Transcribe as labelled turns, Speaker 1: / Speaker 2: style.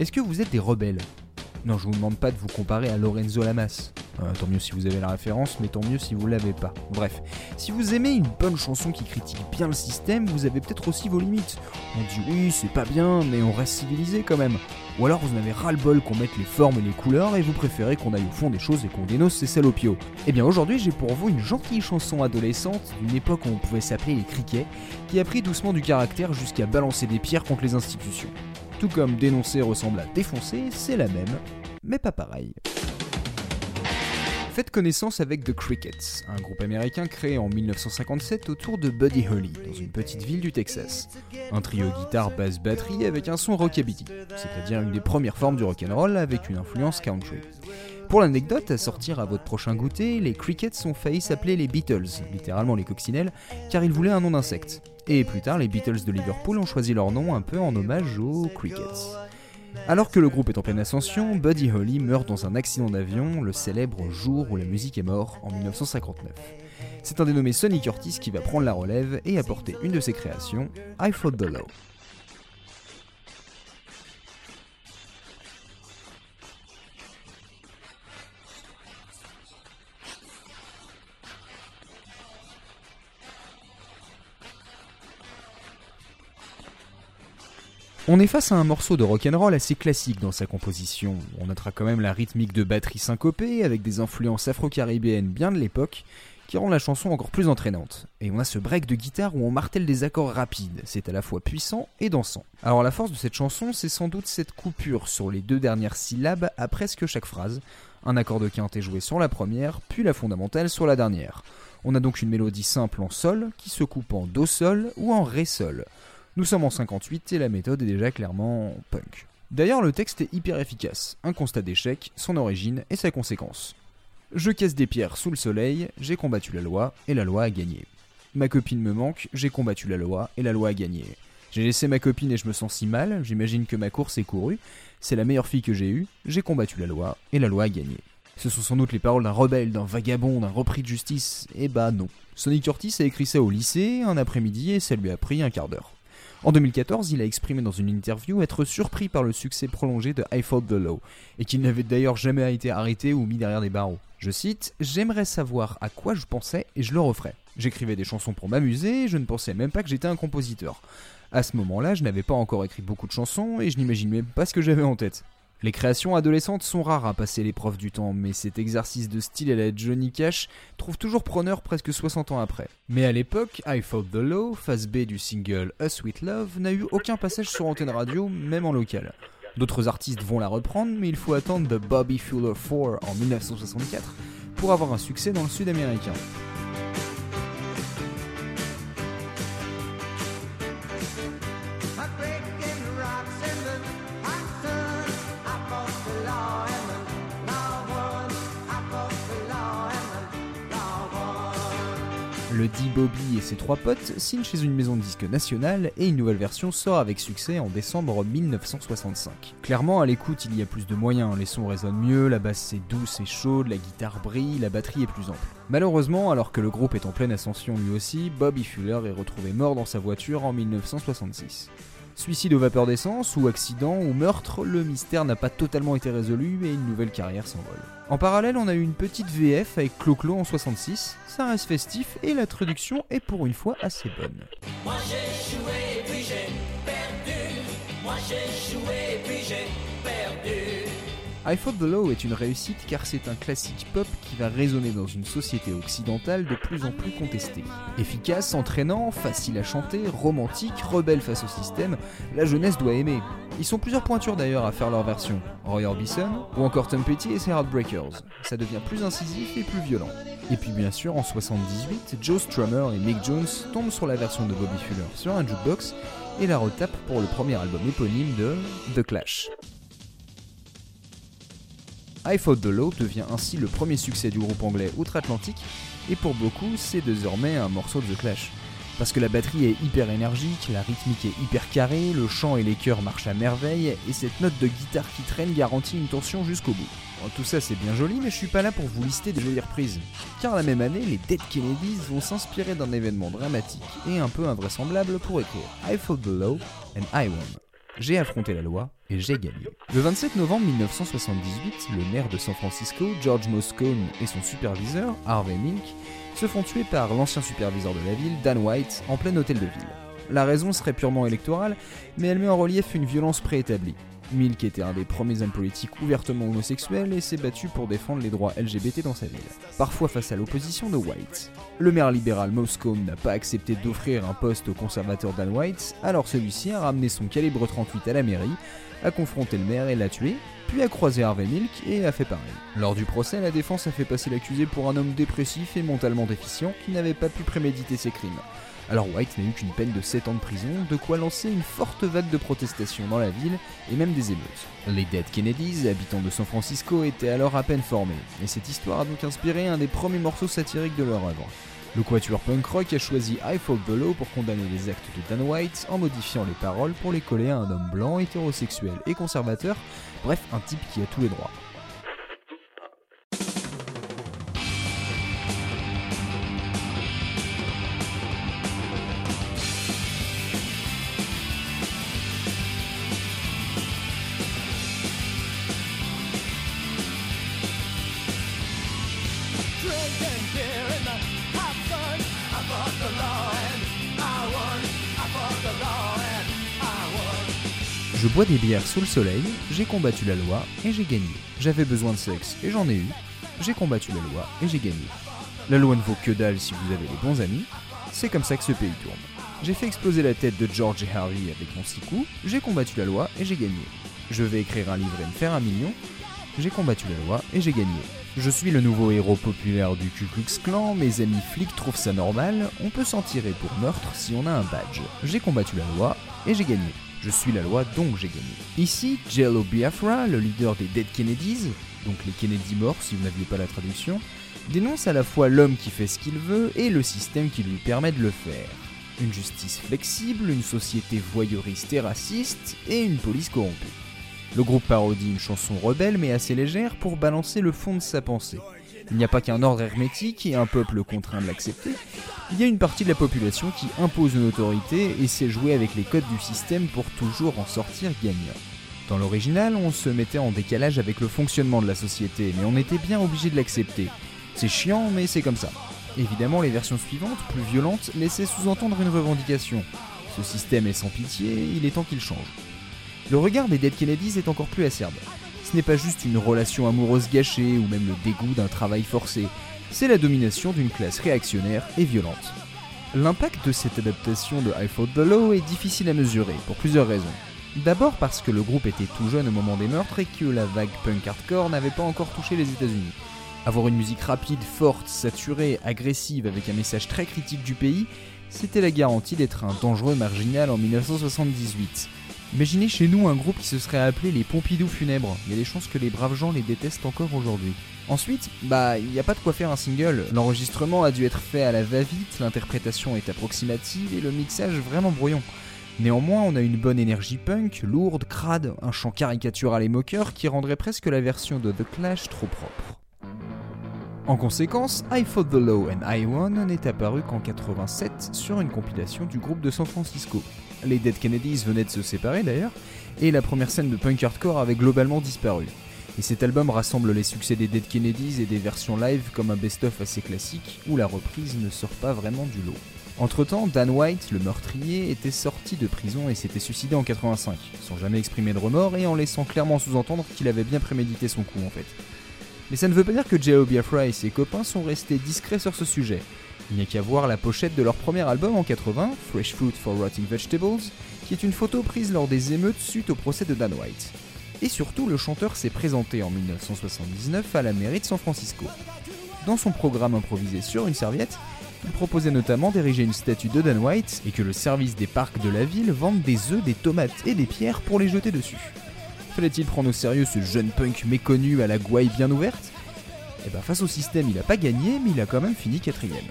Speaker 1: Est-ce que vous êtes des rebelles? Non, je vous demande pas de vous comparer à Lorenzo Lamas. Euh, tant mieux si vous avez la référence, mais tant mieux si vous l'avez pas. Bref, si vous aimez une bonne chanson qui critique bien le système, vous avez peut-être aussi vos limites. On dit oui, c'est pas bien, mais on reste civilisé quand même. Ou alors vous en avez ras-le-bol qu'on mette les formes et les couleurs et vous préférez qu'on aille au fond des choses et qu'on dénonce ces salopios. Eh bien aujourd'hui j'ai pour vous une gentille chanson adolescente d'une époque où on pouvait s'appeler les criquets, qui a pris doucement du caractère jusqu'à balancer des pierres contre les institutions. Tout comme dénoncer ressemble à défoncer, c'est la même, mais pas pareil. Faites connaissance avec The Crickets, un groupe américain créé en 1957 autour de Buddy Holly, dans une petite ville du Texas. Un trio guitare, basse, batterie avec un son rockabilly, c'est-à-dire une des premières formes du rock'n'roll avec une influence country. Pour l'anecdote, à sortir à votre prochain goûter, les Crickets ont failli s'appeler les Beatles, littéralement les coccinelles, car ils voulaient un nom d'insecte. Et plus tard, les Beatles de Liverpool ont choisi leur nom un peu en hommage aux Crickets. Alors que le groupe est en pleine ascension, Buddy Holly meurt dans un accident d'avion le célèbre jour où la musique est morte en 1959. C'est un dénommé Sonny Curtis qui va prendre la relève et apporter une de ses créations, I Fought the Law. On est face à un morceau de rock'n'roll assez classique dans sa composition. On notera quand même la rythmique de batterie syncopée avec des influences afro-caribéennes bien de l'époque qui rend la chanson encore plus entraînante. Et on a ce break de guitare où on martèle des accords rapides, c'est à la fois puissant et dansant. Alors la force de cette chanson, c'est sans doute cette coupure sur les deux dernières syllabes à presque chaque phrase. Un accord de quinte est joué sur la première, puis la fondamentale sur la dernière. On a donc une mélodie simple en sol qui se coupe en do sol ou en ré sol. Nous sommes en 58 et la méthode est déjà clairement punk. D'ailleurs, le texte est hyper efficace. Un constat d'échec, son origine et sa conséquence. Je casse des pierres sous le soleil, j'ai combattu la loi et la loi a gagné. Ma copine me manque, j'ai combattu la loi et la loi a gagné. J'ai laissé ma copine et je me sens si mal, j'imagine que ma course est courue. C'est la meilleure fille que j'ai eue, j'ai combattu la loi et la loi a gagné. Ce sont sans doute les paroles d'un rebelle, d'un vagabond, d'un repris de justice. Eh bah non. Sonny Curtis a écrit ça au lycée, un après-midi, et ça lui a pris un quart d'heure. En 2014, il a exprimé dans une interview être surpris par le succès prolongé de I Fought the Law, et qu'il n'avait d'ailleurs jamais été arrêté ou mis derrière des barreaux. Je cite J'aimerais savoir à quoi je pensais et je le referais. J'écrivais des chansons pour m'amuser, je ne pensais même pas que j'étais un compositeur. À ce moment-là, je n'avais pas encore écrit beaucoup de chansons et je n'imaginais même pas ce que j'avais en tête. Les créations adolescentes sont rares à passer l'épreuve du temps, mais cet exercice de style à la Johnny Cash trouve toujours preneur presque 60 ans après. Mais à l'époque, I Fought the Law, phase B du single A Sweet Love, n'a eu aucun passage sur antenne radio, même en local. D'autres artistes vont la reprendre, mais il faut attendre The Bobby Fuller 4 en 1964 pour avoir un succès dans le sud américain. Le D Bobby et ses trois potes signent chez une maison de disques nationale et une nouvelle version sort avec succès en décembre 1965. Clairement, à l'écoute, il y a plus de moyens, les sons résonnent mieux, la basse est douce et chaude, la guitare brille, la batterie est plus ample. Malheureusement, alors que le groupe est en pleine ascension lui aussi, Bobby Fuller est retrouvé mort dans sa voiture en 1966. Suicide aux vapeurs d'essence ou accident ou meurtre, le mystère n'a pas totalement été résolu et une nouvelle carrière s'envole. En parallèle, on a eu une petite VF avec Clo-Clo en 66, ça reste festif et la traduction est pour une fois assez bonne. I Fought the Law est une réussite car c'est un classique pop qui va résonner dans une société occidentale de plus en plus contestée. Efficace, entraînant, facile à chanter, romantique, rebelle face au système, la jeunesse doit aimer. Ils sont plusieurs pointures d'ailleurs à faire leur version, Roy Orbison ou encore Tom Petty et ses Heartbreakers. Ça devient plus incisif et plus violent. Et puis bien sûr en 78, Joe Strummer et Mick Jones tombent sur la version de Bobby Fuller sur un jukebox et la retapent pour le premier album éponyme de The Clash. I Fought the Law devient ainsi le premier succès du groupe anglais outre-Atlantique, et pour beaucoup, c'est désormais un morceau de The Clash. Parce que la batterie est hyper énergique, la rythmique est hyper carrée, le chant et les chœurs marchent à merveille, et cette note de guitare qui traîne garantit une tension jusqu'au bout. tout ça c'est bien joli, mais je suis pas là pour vous lister des jolies reprises. Car la même année, les Dead Kennedys vont s'inspirer d'un événement dramatique et un peu invraisemblable pour écrire I fought the law and I won. J'ai affronté la loi et j'ai gagné. Le 27 novembre 1978, le maire de San Francisco, George Moscone, et son superviseur, Harvey Milk, se font tuer par l'ancien superviseur de la ville, Dan White, en plein hôtel de ville. La raison serait purement électorale, mais elle met en relief une violence préétablie. Milk était un des premiers hommes politiques ouvertement homosexuels et s'est battu pour défendre les droits LGBT dans sa ville, parfois face à l'opposition de White. Le maire libéral Moscone n'a pas accepté d'offrir un poste au conservateur Dan White, alors celui-ci a ramené son calibre 38 à la mairie, a confronté le maire et l'a tué, puis a croisé Harvey Milk et a fait pareil. Lors du procès, la défense a fait passer l'accusé pour un homme dépressif et mentalement déficient qui n'avait pas pu préméditer ses crimes. Alors White n'a eu qu'une peine de 7 ans de prison, de quoi lancer une forte vague de protestations dans la ville et même des émeutes. Les Dead Kennedys, habitants de San Francisco, étaient alors à peine formés, et cette histoire a donc inspiré un des premiers morceaux satiriques de leur œuvre. Le quatuor punk rock a choisi I the Law pour condamner les actes de Dan White en modifiant les paroles pour les coller à un homme blanc, hétérosexuel et conservateur, bref un type qui a tous les droits. Je bois des bières sous le soleil, j'ai combattu la loi et j'ai gagné. J'avais besoin de sexe et j'en ai eu. J'ai combattu la loi et j'ai gagné. La loi ne vaut que dalle si vous avez les bons amis. C'est comme ça que ce pays tourne. J'ai fait exploser la tête de George et Harvey avec mon six coups, j'ai combattu la loi et j'ai gagné. Je vais écrire un livre et me faire un million. J'ai combattu la loi et j'ai gagné. Je suis le nouveau héros populaire du Ku Klux Klan, mes amis flics trouvent ça normal, on peut s'en tirer pour meurtre si on a un badge. J'ai combattu la loi et j'ai gagné. Je suis la loi, donc j'ai gagné. Ici, Jello Biafra, le leader des Dead Kennedys, donc les Kennedy morts si vous n'aviez pas la traduction, dénonce à la fois l'homme qui fait ce qu'il veut et le système qui lui permet de le faire. Une justice flexible, une société voyeuriste et raciste, et une police corrompue. Le groupe parodie une chanson rebelle mais assez légère pour balancer le fond de sa pensée. Il n'y a pas qu'un ordre hermétique et un peuple contraint de l'accepter, il y a une partie de la population qui impose une autorité et sait jouer avec les codes du système pour toujours en sortir gagnant. Dans l'original, on se mettait en décalage avec le fonctionnement de la société, mais on était bien obligé de l'accepter. C'est chiant, mais c'est comme ça. Évidemment, les versions suivantes, plus violentes, laissaient sous-entendre une revendication. Ce système est sans pitié, il est temps qu'il change. Le regard des Dead Kennedys est encore plus acerbe. Ce n'est pas juste une relation amoureuse gâchée ou même le dégoût d'un travail forcé, c'est la domination d'une classe réactionnaire et violente. L'impact de cette adaptation de I Fought the Law est difficile à mesurer pour plusieurs raisons. D'abord parce que le groupe était tout jeune au moment des meurtres et que la vague punk hardcore n'avait pas encore touché les États-Unis. Avoir une musique rapide, forte, saturée, agressive avec un message très critique du pays, c'était la garantie d'être un dangereux marginal en 1978. Imaginez chez nous un groupe qui se serait appelé les Pompidou funèbres. Il y a des chances que les braves gens les détestent encore aujourd'hui. Ensuite, bah, il n'y a pas de quoi faire un single. L'enregistrement a dû être fait à la va-vite, l'interprétation est approximative et le mixage vraiment brouillon. Néanmoins, on a une bonne énergie punk, lourde, crade, un chant caricatural et moqueur qui rendrait presque la version de The Clash trop propre. En conséquence, I Fought the Law and I Won n'est apparu qu'en 87 sur une compilation du groupe de San Francisco. Les Dead Kennedys venaient de se séparer d'ailleurs, et la première scène de punk hardcore avait globalement disparu. Et cet album rassemble les succès des Dead Kennedys et des versions live comme un best-of assez classique où la reprise ne sort pas vraiment du lot. Entre-temps, Dan White, le meurtrier, était sorti de prison et s'était suicidé en 85, sans jamais exprimer de remords et en laissant clairement sous-entendre qu'il avait bien prémédité son coup en fait. Mais ça ne veut pas dire que J.O. Biafra et ses copains sont restés discrets sur ce sujet. Il n'y a qu'à voir la pochette de leur premier album en 80, Fresh Fruit for Rotting Vegetables, qui est une photo prise lors des émeutes suite au procès de Dan White. Et surtout, le chanteur s'est présenté en 1979 à la mairie de San Francisco. Dans son programme improvisé sur une serviette, il proposait notamment d'ériger une statue de Dan White et que le service des parcs de la ville vende des œufs, des tomates et des pierres pour les jeter dessus. Fallait-il prendre au sérieux ce jeune punk méconnu à la gouaille bien ouverte? Eh ben face au système il a pas gagné mais il a quand même fini quatrième.